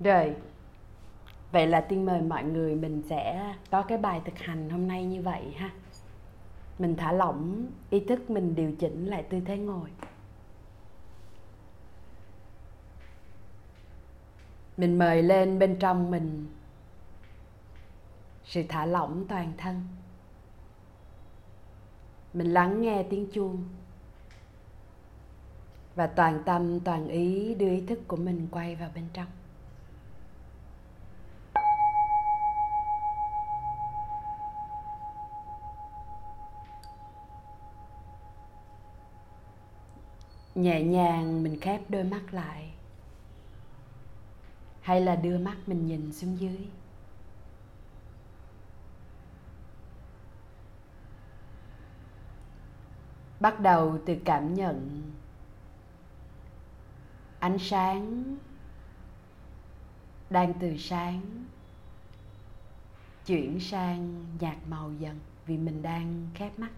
Rồi, vậy là tiên mời mọi người mình sẽ có cái bài thực hành hôm nay như vậy ha. Mình thả lỏng ý thức mình điều chỉnh lại tư thế ngồi. Mình mời lên bên trong mình sự thả lỏng toàn thân. Mình lắng nghe tiếng chuông và toàn tâm toàn ý đưa ý thức của mình quay vào bên trong nhẹ nhàng mình khép đôi mắt lại. Hay là đưa mắt mình nhìn xuống dưới. Bắt đầu từ cảm nhận. Ánh sáng đang từ sáng chuyển sang nhạt màu dần vì mình đang khép mắt.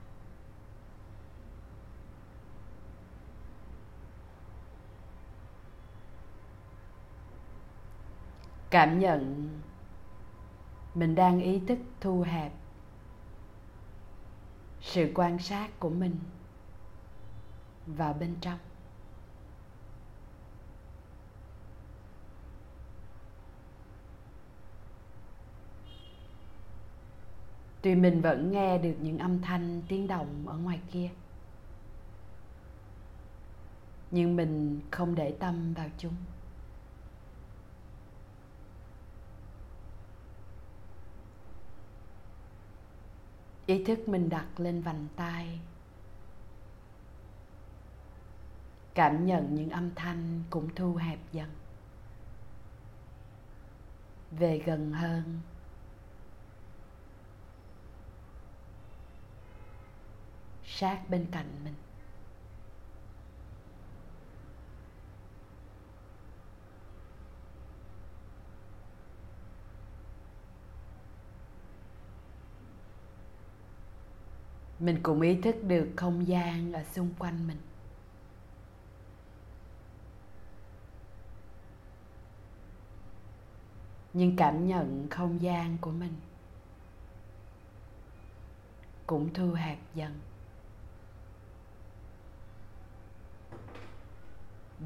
Cảm nhận. Mình đang ý thức thu hẹp sự quan sát của mình vào bên trong. Tuy mình vẫn nghe được những âm thanh, tiếng động ở ngoài kia, nhưng mình không để tâm vào chúng. Ý thức mình đặt lên vành tay cảm nhận những âm thanh cũng thu hẹp dần. Về gần hơn. Sát bên cạnh mình. Mình cũng ý thức được không gian ở xung quanh mình. Nhưng cảm nhận không gian của mình cũng thu hẹp dần.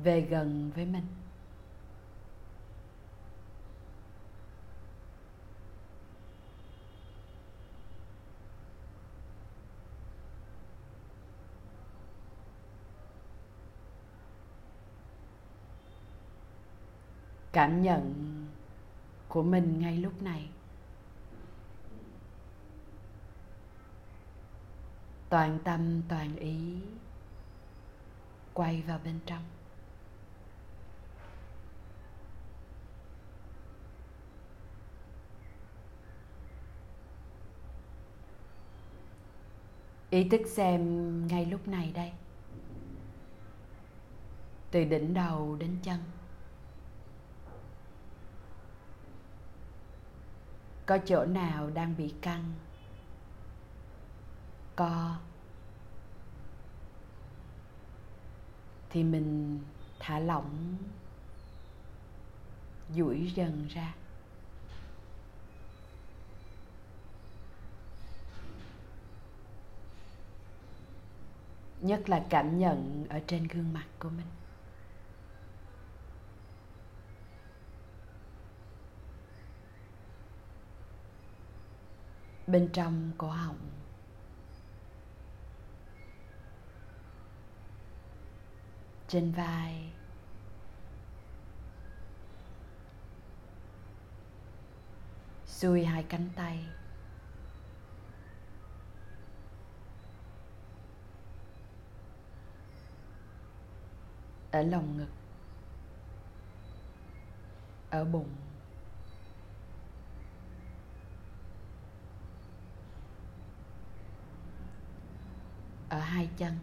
Về gần với mình. Cảm nhận của mình ngay lúc này. Toàn tâm, toàn ý quay vào bên trong. Ý thức xem ngay lúc này đây. Từ đỉnh đầu đến chân. Có chỗ nào đang bị căng? Co thì mình thả lỏng, duỗi dần ra. Nhất là cảm nhận ở trên gương mặt của mình. Bên trong cổ họng. Trên vai. Xuôi hai cánh tay. Ở lồng ngực. Ở bụng. hai chân.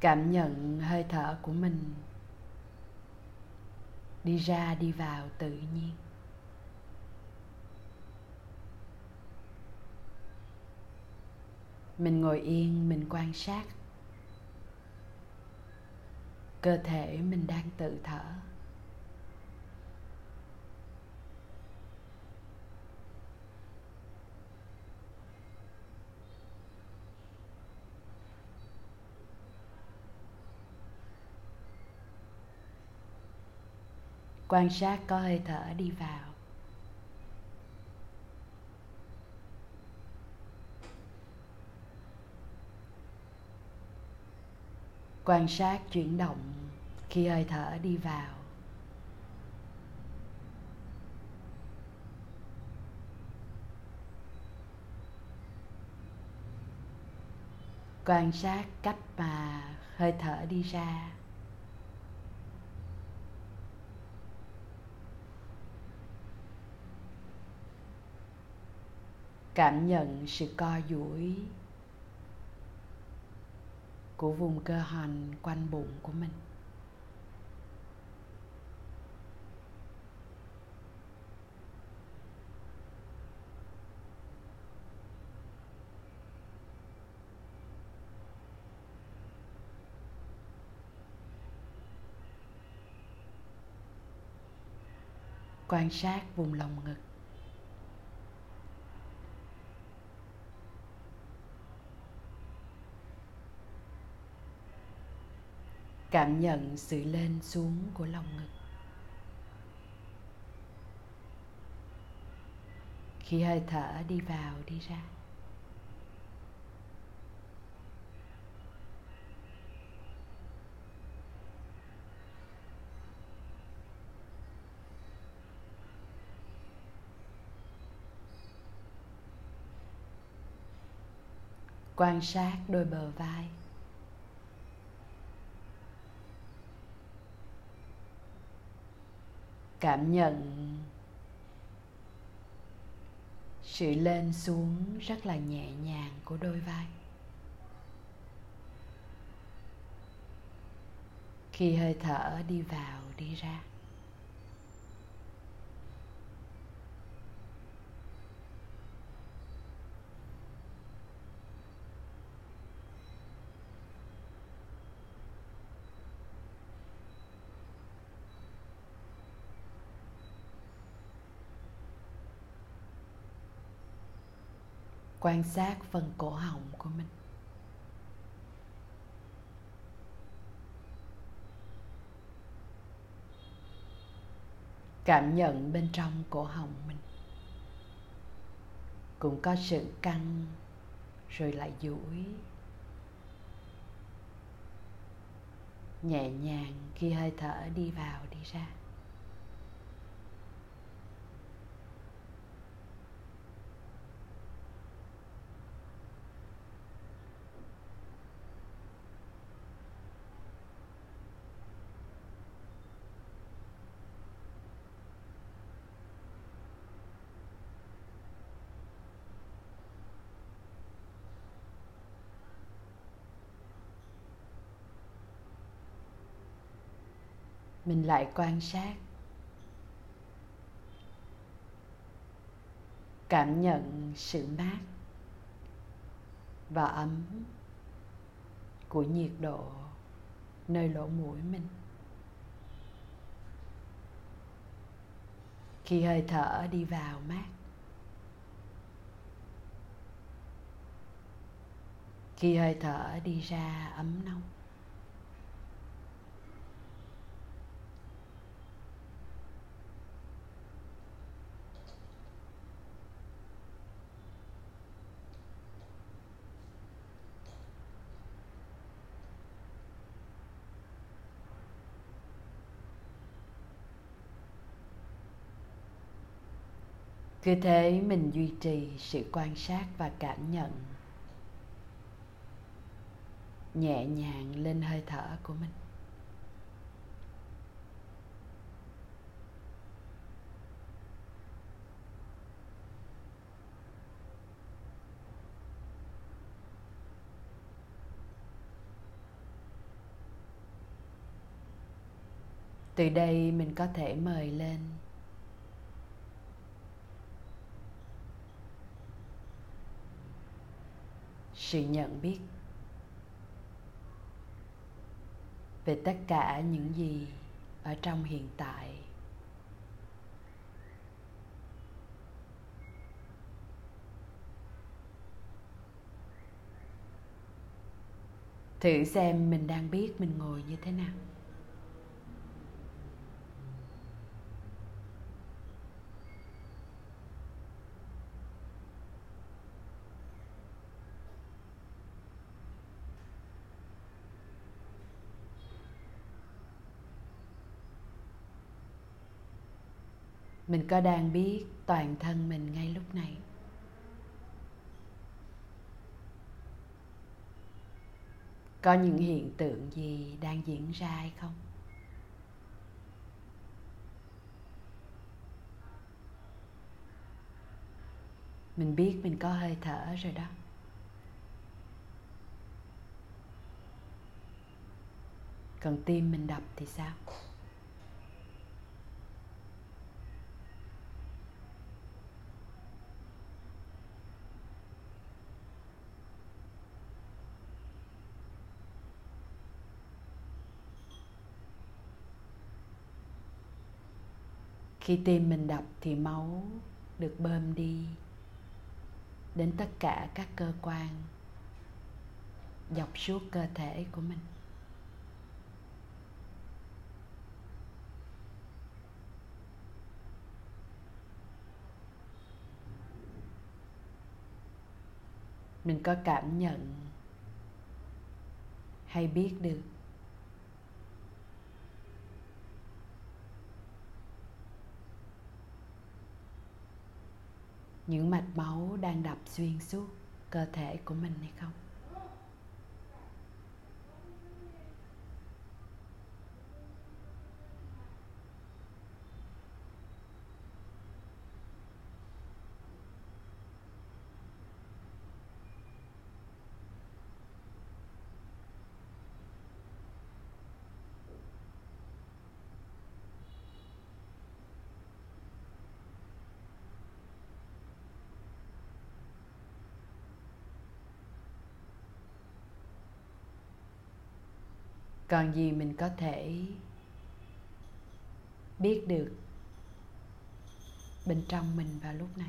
Cảm nhận hơi thở của mình đi ra đi vào tự nhiên. Mình ngồi yên, mình quan sát cơ thể mình đang tự thở. Quan sát có hơi thở đi vào. Quan sát chuyển động khi hơi thở đi vào. Quan sát cách mà hơi thở đi ra. Cảm nhận sự co duỗi của vùng cơ hoành quanh bụng của mình. Quan sát vùng lồng ngực. Cảm nhận sự lên xuống của lòng ngực. Khi hơi thở đi vào, đi ra. Quan sát đôi bờ vai. Cảm nhận. Sự lên xuống rất là nhẹ nhàng của đôi vai. Khi hơi thở đi vào, đi ra quan sát phần cổ họng của mình. Cảm nhận bên trong cổ họng mình. Cũng có sự căng, rồi lại duỗi. Nhẹ nhàng khi hơi thở đi vào, đi ra. Mình lại quan sát. Cảm nhận sự mát và ấm của nhiệt độ nơi lỗ mũi mình. Khi hơi thở đi vào mát, khi hơi thở đi ra ấm nóng cứ thế mình duy trì sự quan sát và cảm nhận. Nhẹ nhàng lên hơi thở của mình. Từ đây mình có thể mời lên. Sự nhận biết về tất cả những gì ở trong hiện tại. Thử xem mình đang biết mình ngồi như thế nào. Có đang biết toàn thân mình ngay lúc này? Có những hiện tượng gì đang diễn ra hay không? Mình biết mình có hơi thở rồi đó. Còn tim mình đập thì sao? Khi tim mình đập thì máu được bơm đi đến tất cả các cơ quan dọc suốt cơ thể của mình. Mình có cảm nhận hay biết được những mạch máu đang đập xuyên suốt cơ thể của mình hay không? Còn gì mình có thể biết được bên trong mình vào lúc này?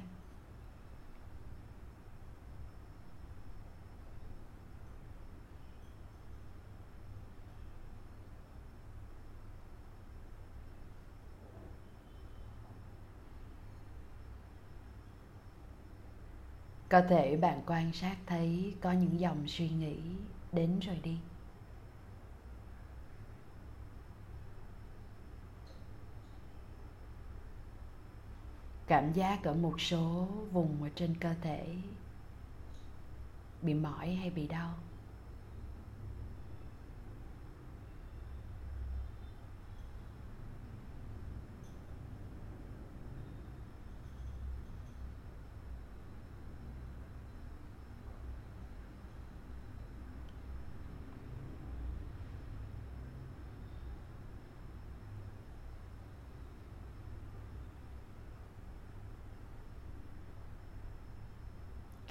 Có thể bạn quan sát thấy có những dòng suy nghĩ đến rồi đi. Cảm giác ở một số vùng ở trên cơ thể, bị mỏi hay bị đau?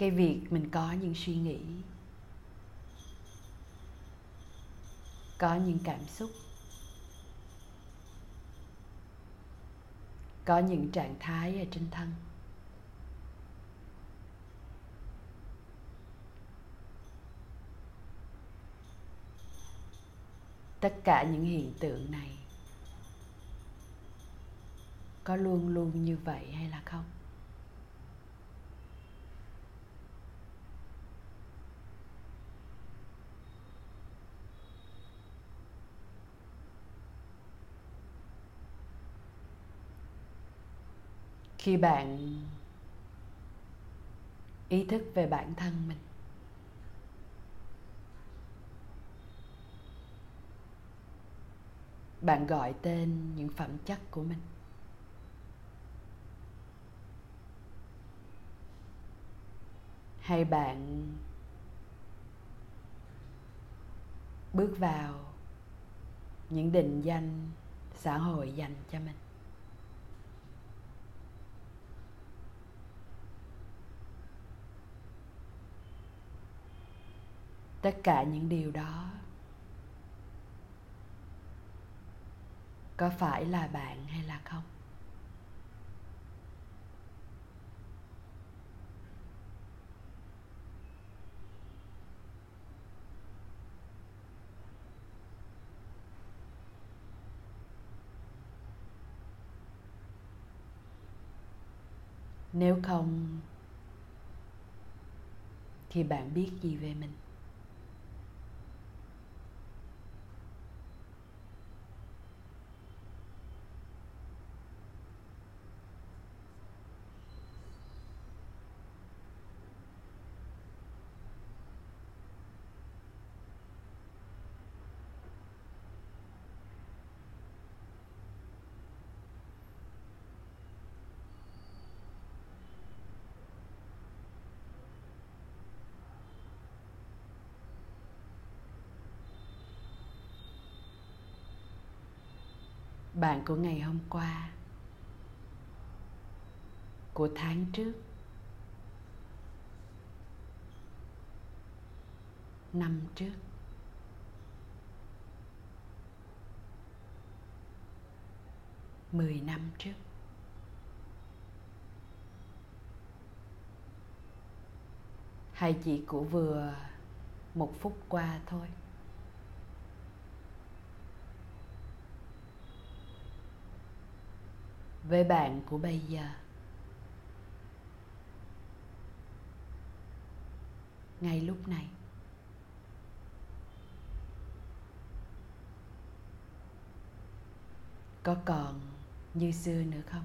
Cái việc mình có những suy nghĩ, có những cảm xúc, có những trạng thái ở trên thân. Tất cả những hiện tượng này có luôn luôn như vậy hay là không? Khi bạn ý thức về bản thân mình. Bạn gọi tên những phẩm chất của mình. Hay bạn bước vào những định danh xã hội dành cho mình. Tất cả những điều đó. Có phải là bạn hay là không? Nếu không, thì bạn biết gì về mình? Bạn của ngày hôm qua, của tháng trước, năm trước. Mười năm trước. Hay chỉ của vừa một phút qua thôi. Với bạn của bây giờ. Ngay lúc này có còn như xưa nữa không?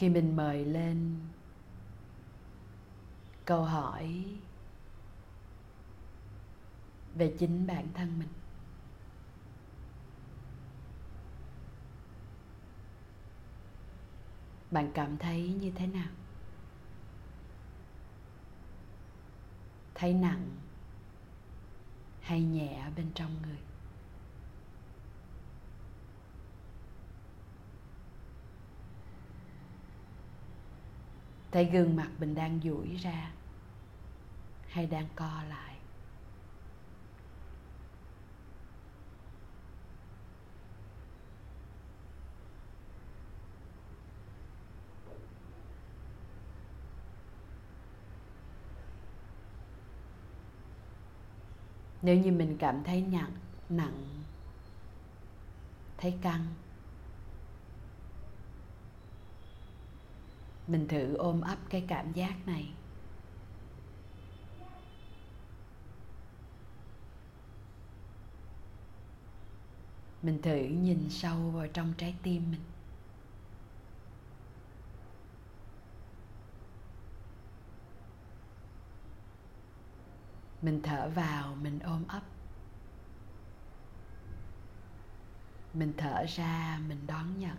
Khi mình mời lên. Câu hỏi về chính bản thân mình. Bạn cảm thấy như thế nào? Thấy nặng hay nhẹ bên trong người? Thấy gương mặt mình đang duỗi ra hay đang co lại? Nếu như mình cảm thấy nặng nặng, thấy căng mình thử ôm ấp cái cảm giác này. Mình thử nhìn sâu vào trong trái tim mình. Mình thở vào, mình ôm ấp. Mình thở ra, mình đón nhận.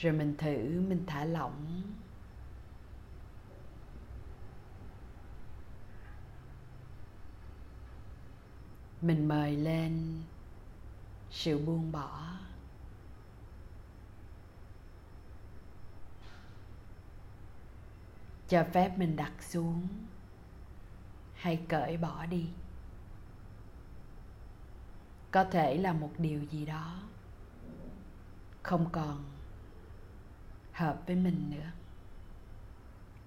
Rồi mình thử, mình thả lỏng. Mình mời lên. Sự buông bỏ. Cho phép mình đặt xuống. Hay cởi bỏ đi. Có thể là một điều gì đó. Không còn hợp với mình nữa,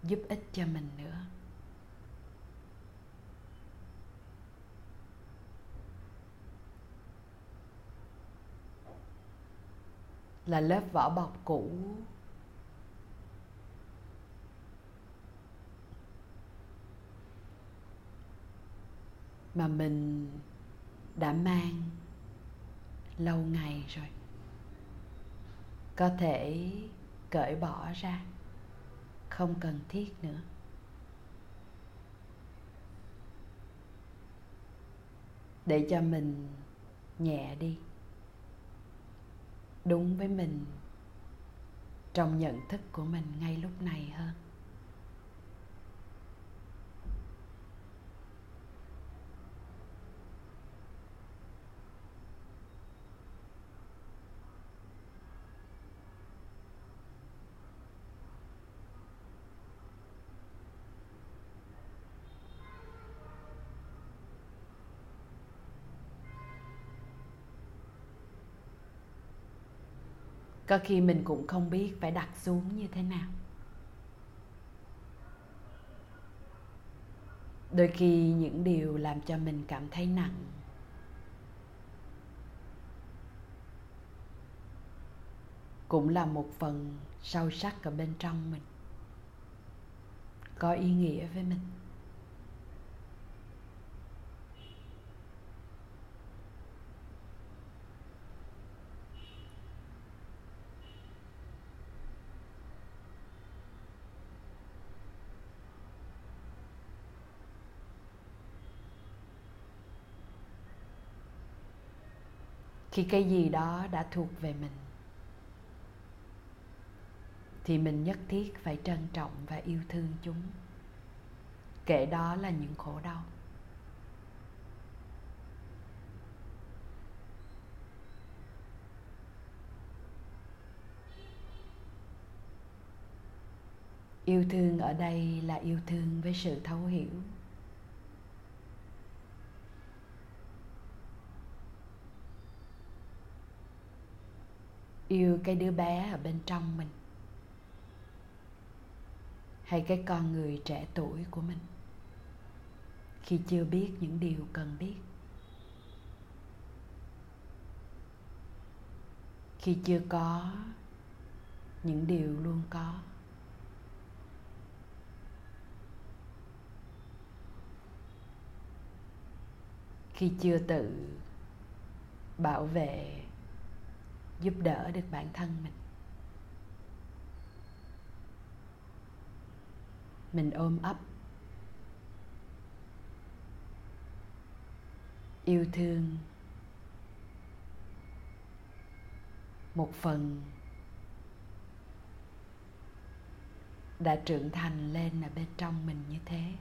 giúp ích cho mình nữa. Là lớp vỏ bọc cũ. Mà mình đã mang lâu ngày rồi. Có thể cởi bỏ ra. Không cần thiết nữa. Để cho mình nhẹ đi. Đúng với mình trong nhận thức của mình ngay lúc này hơn. Có khi mình cũng không biết phải đặt xuống như thế nào. Đôi khi những điều làm cho mình cảm thấy nặng. Cũng là một phần sâu sắc ở bên trong mình. Có ý nghĩa với mình. Khi cái gì đó đã thuộc về mình, thì mình nhất thiết phải trân trọng và yêu thương chúng, kể đó là những khổ đau. Yêu thương ở đây là yêu thương với sự thấu hiểu. Yêu cái đứa bé ở bên trong mình, hay cái con người trẻ tuổi của mình, khi chưa biết những điều cần biết. Khi chưa có những điều luôn có. Khi chưa tự bảo vệ giúp đỡ được bản thân mình. Mình ôm ấp. Yêu thương. Một phần đã trưởng thành lên ở bên trong mình như thế.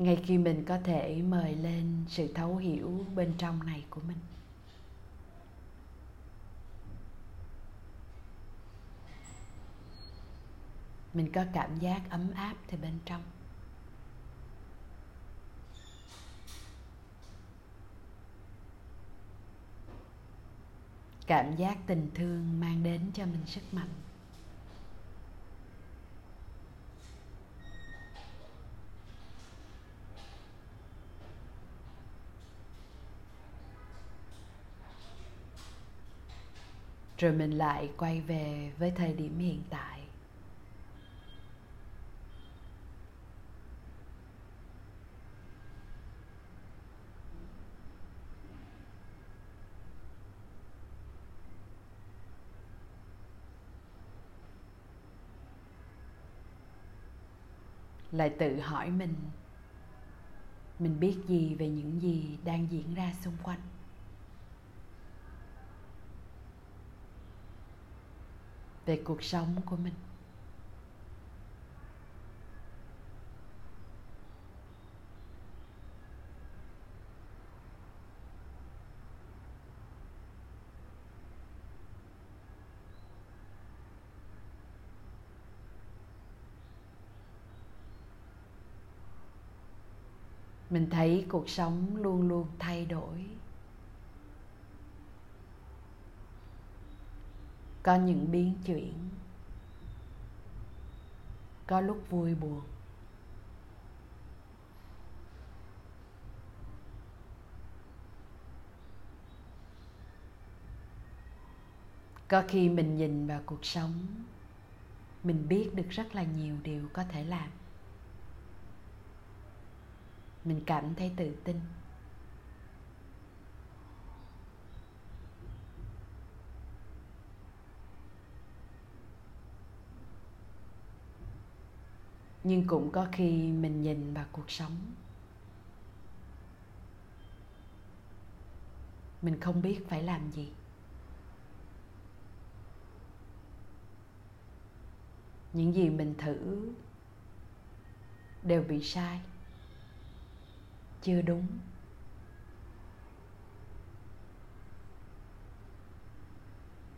Ngay khi mình có thể mời lên sự thấu hiểu bên trong này của mình. Mình có cảm giác ấm áp từ bên trong. Cảm giác tình thương mang đến cho mình sức mạnh. Rồi mình lại quay về với thời điểm hiện tại. Lại tự hỏi mình mình biết gì về những gì đang diễn ra xung quanh? Về cuộc sống của mình. Mình thấy cuộc sống luôn luôn thay đổi. Có những biến chuyển. Có lúc vui buồn. Có khi mình nhìn vào cuộc sống, mình biết được rất là nhiều điều có thể làm. Mình cảm thấy tự tin. Nhưng cũng có khi mình nhìn vào cuộc sống. Mình không biết phải làm gì. Những gì mình thử đều bị sai. Chưa đúng.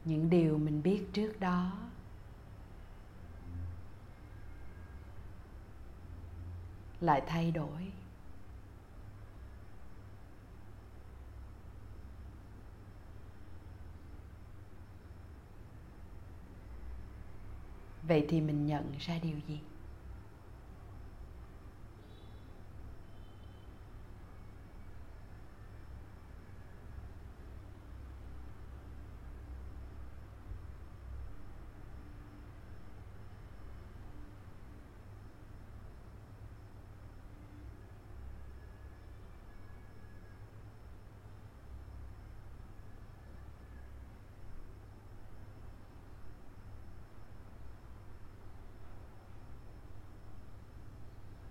Những điều mình biết trước đó lại thay đổi. Vậy thì mình nhận ra điều gì?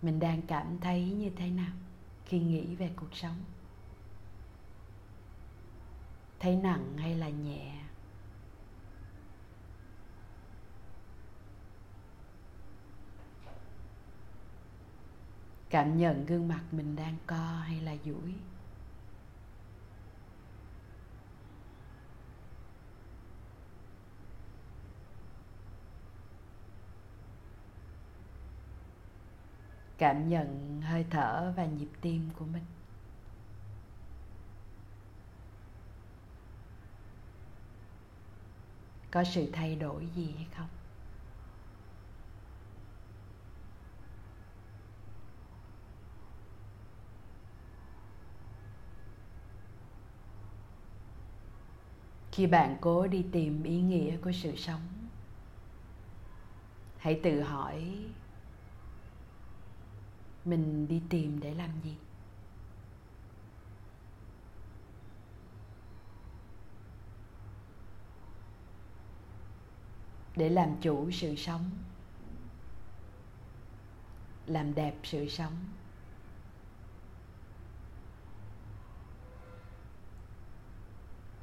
Mình đang cảm thấy như thế nào khi nghĩ về cuộc sống? Thấy nặng hay là nhẹ? Cảm nhận gương mặt mình đang co hay là duỗi? Cảm nhận hơi thở và nhịp tim của mình. Có sự thay đổi gì hay không? Khi bạn cố đi tìm ý nghĩa của sự sống, hãy tự hỏi mình đi tìm để làm gì? Để làm chủ sự sống. Làm đẹp sự sống.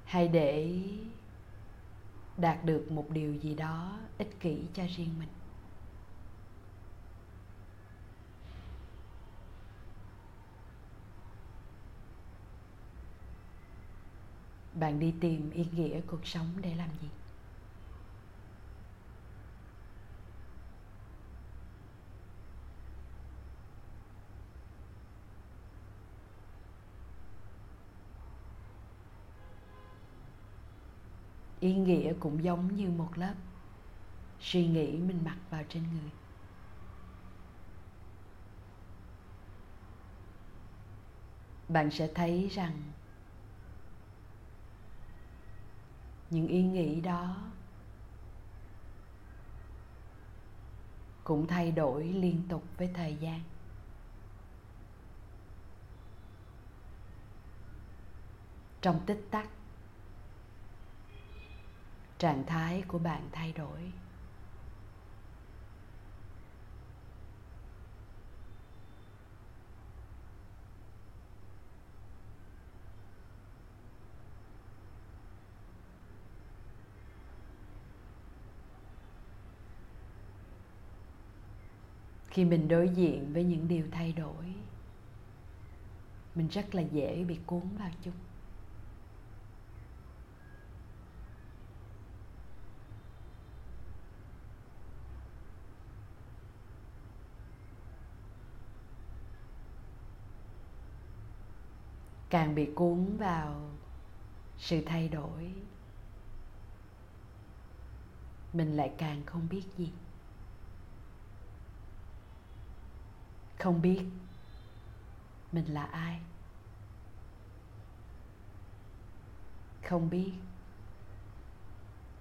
Hay để đạt được một điều gì đó ích kỷ cho riêng mình. Bạn đi tìm ý nghĩa cuộc sống để làm gì? Ý nghĩa cũng giống như một lớp suy nghĩ mình mặc vào trên người. Bạn sẽ thấy rằng những ý nghĩ đó. Cũng thay đổi liên tục với thời gian. Trong tích tắc, trạng thái của bạn thay đổi. Khi mình đối diện với những điều thay đổi, mình rất là dễ bị cuốn vào chúng. Càng bị cuốn vào sự thay đổi, mình lại càng không biết gì. Không biết mình là ai. Không biết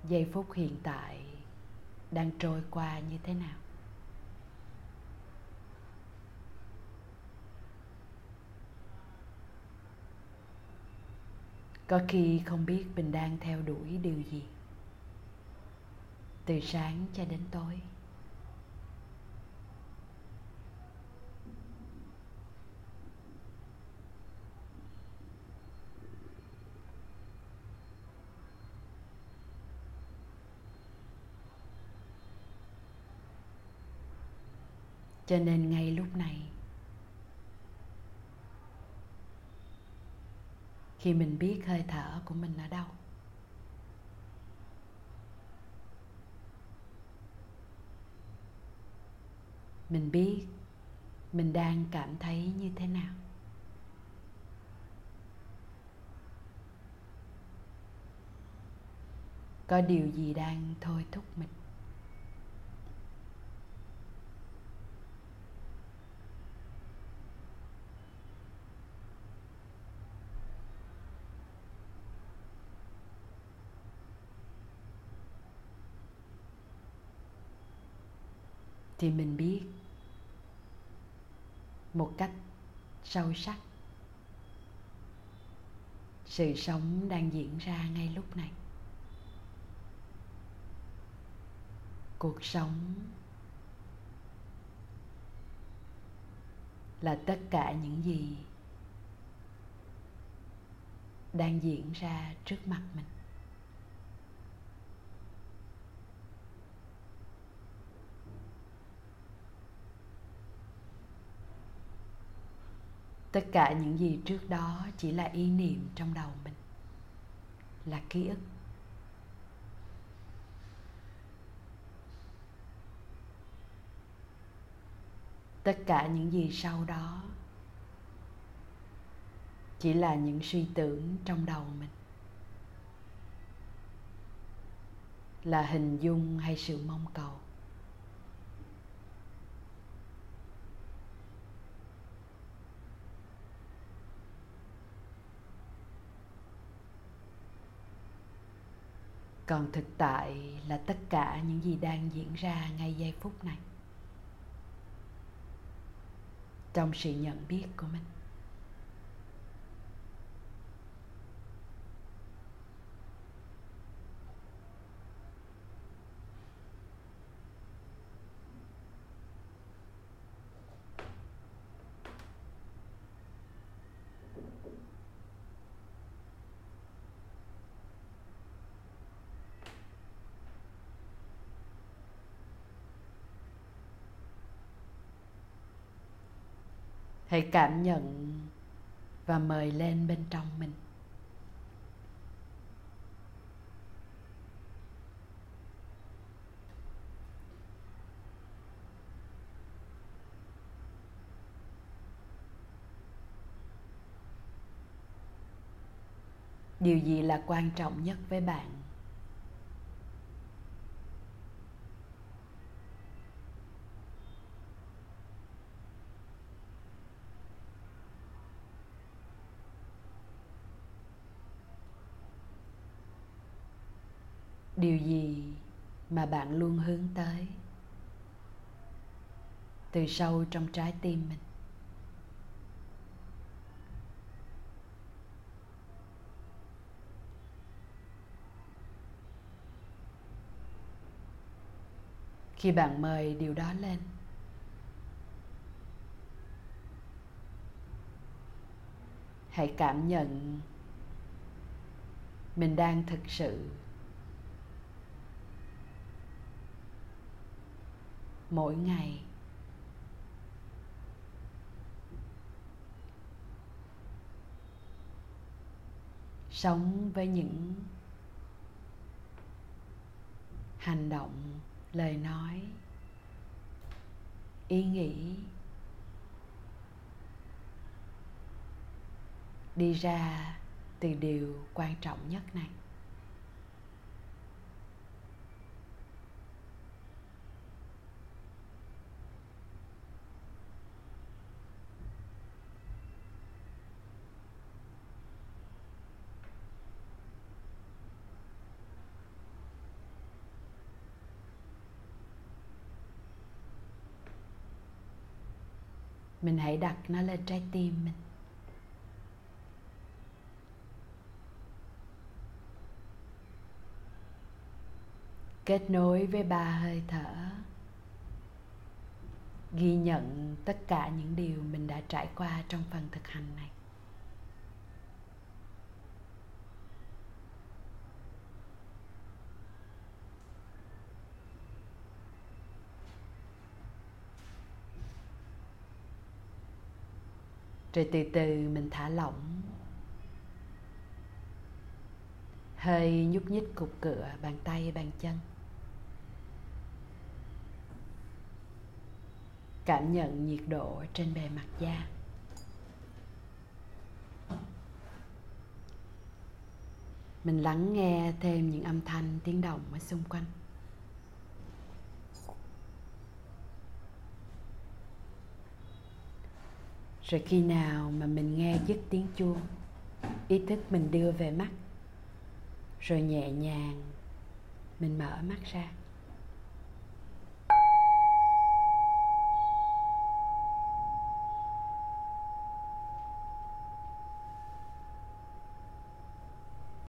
giây phút hiện tại đang trôi qua như thế nào. Có khi không biết mình đang theo đuổi điều gì. Từ sáng cho đến tối. Cho nên ngay lúc này, khi mình biết hơi thở của mình ở đâu, mình biết mình đang cảm thấy như thế nào. Có điều gì đang thôi thúc mình? Thì mình biết một cách sâu sắc. Sự sống đang diễn ra ngay lúc này. Cuộc sống là tất cả những gì đang diễn ra trước mặt mình. Tất cả những gì trước đó chỉ là ý niệm trong đầu mình. Là ký ức. Tất cả những gì sau đó chỉ là những suy tưởng trong đầu mình. Là hình dung hay sự mong cầu. Còn thực tại là tất cả những gì đang diễn ra ngay giây phút này. Trong sự nhận biết của mình. Hãy cảm nhận và mời lên bên trong mình. Điều gì là quan trọng nhất với bạn? Điều gì mà bạn luôn hướng tới? Từ sâu trong trái tim mình. Khi bạn mời điều đó lên, hãy cảm nhận mình đang thực sự mỗi ngày. Sống với những hành động, lời nói, ý nghĩ. Đi ra từ điều quan trọng nhất này. Mình hãy đặt nó lên trái tim mình. Kết nối với ba hơi thở. Ghi nhận tất cả những điều mình đã trải qua trong phần thực hành này. Rồi từ từ mình thả lỏng. Hơi nhúc nhích cục cửa, bàn tay, bàn chân. Cảm nhận nhiệt độ trên bề mặt da. Mình lắng nghe thêm những âm thanh tiếng động ở xung quanh. Rồi khi nào mà mình nghe dứt tiếng chuông, ý thức mình đưa về mắt, rồi nhẹ nhàng mình mở mắt ra.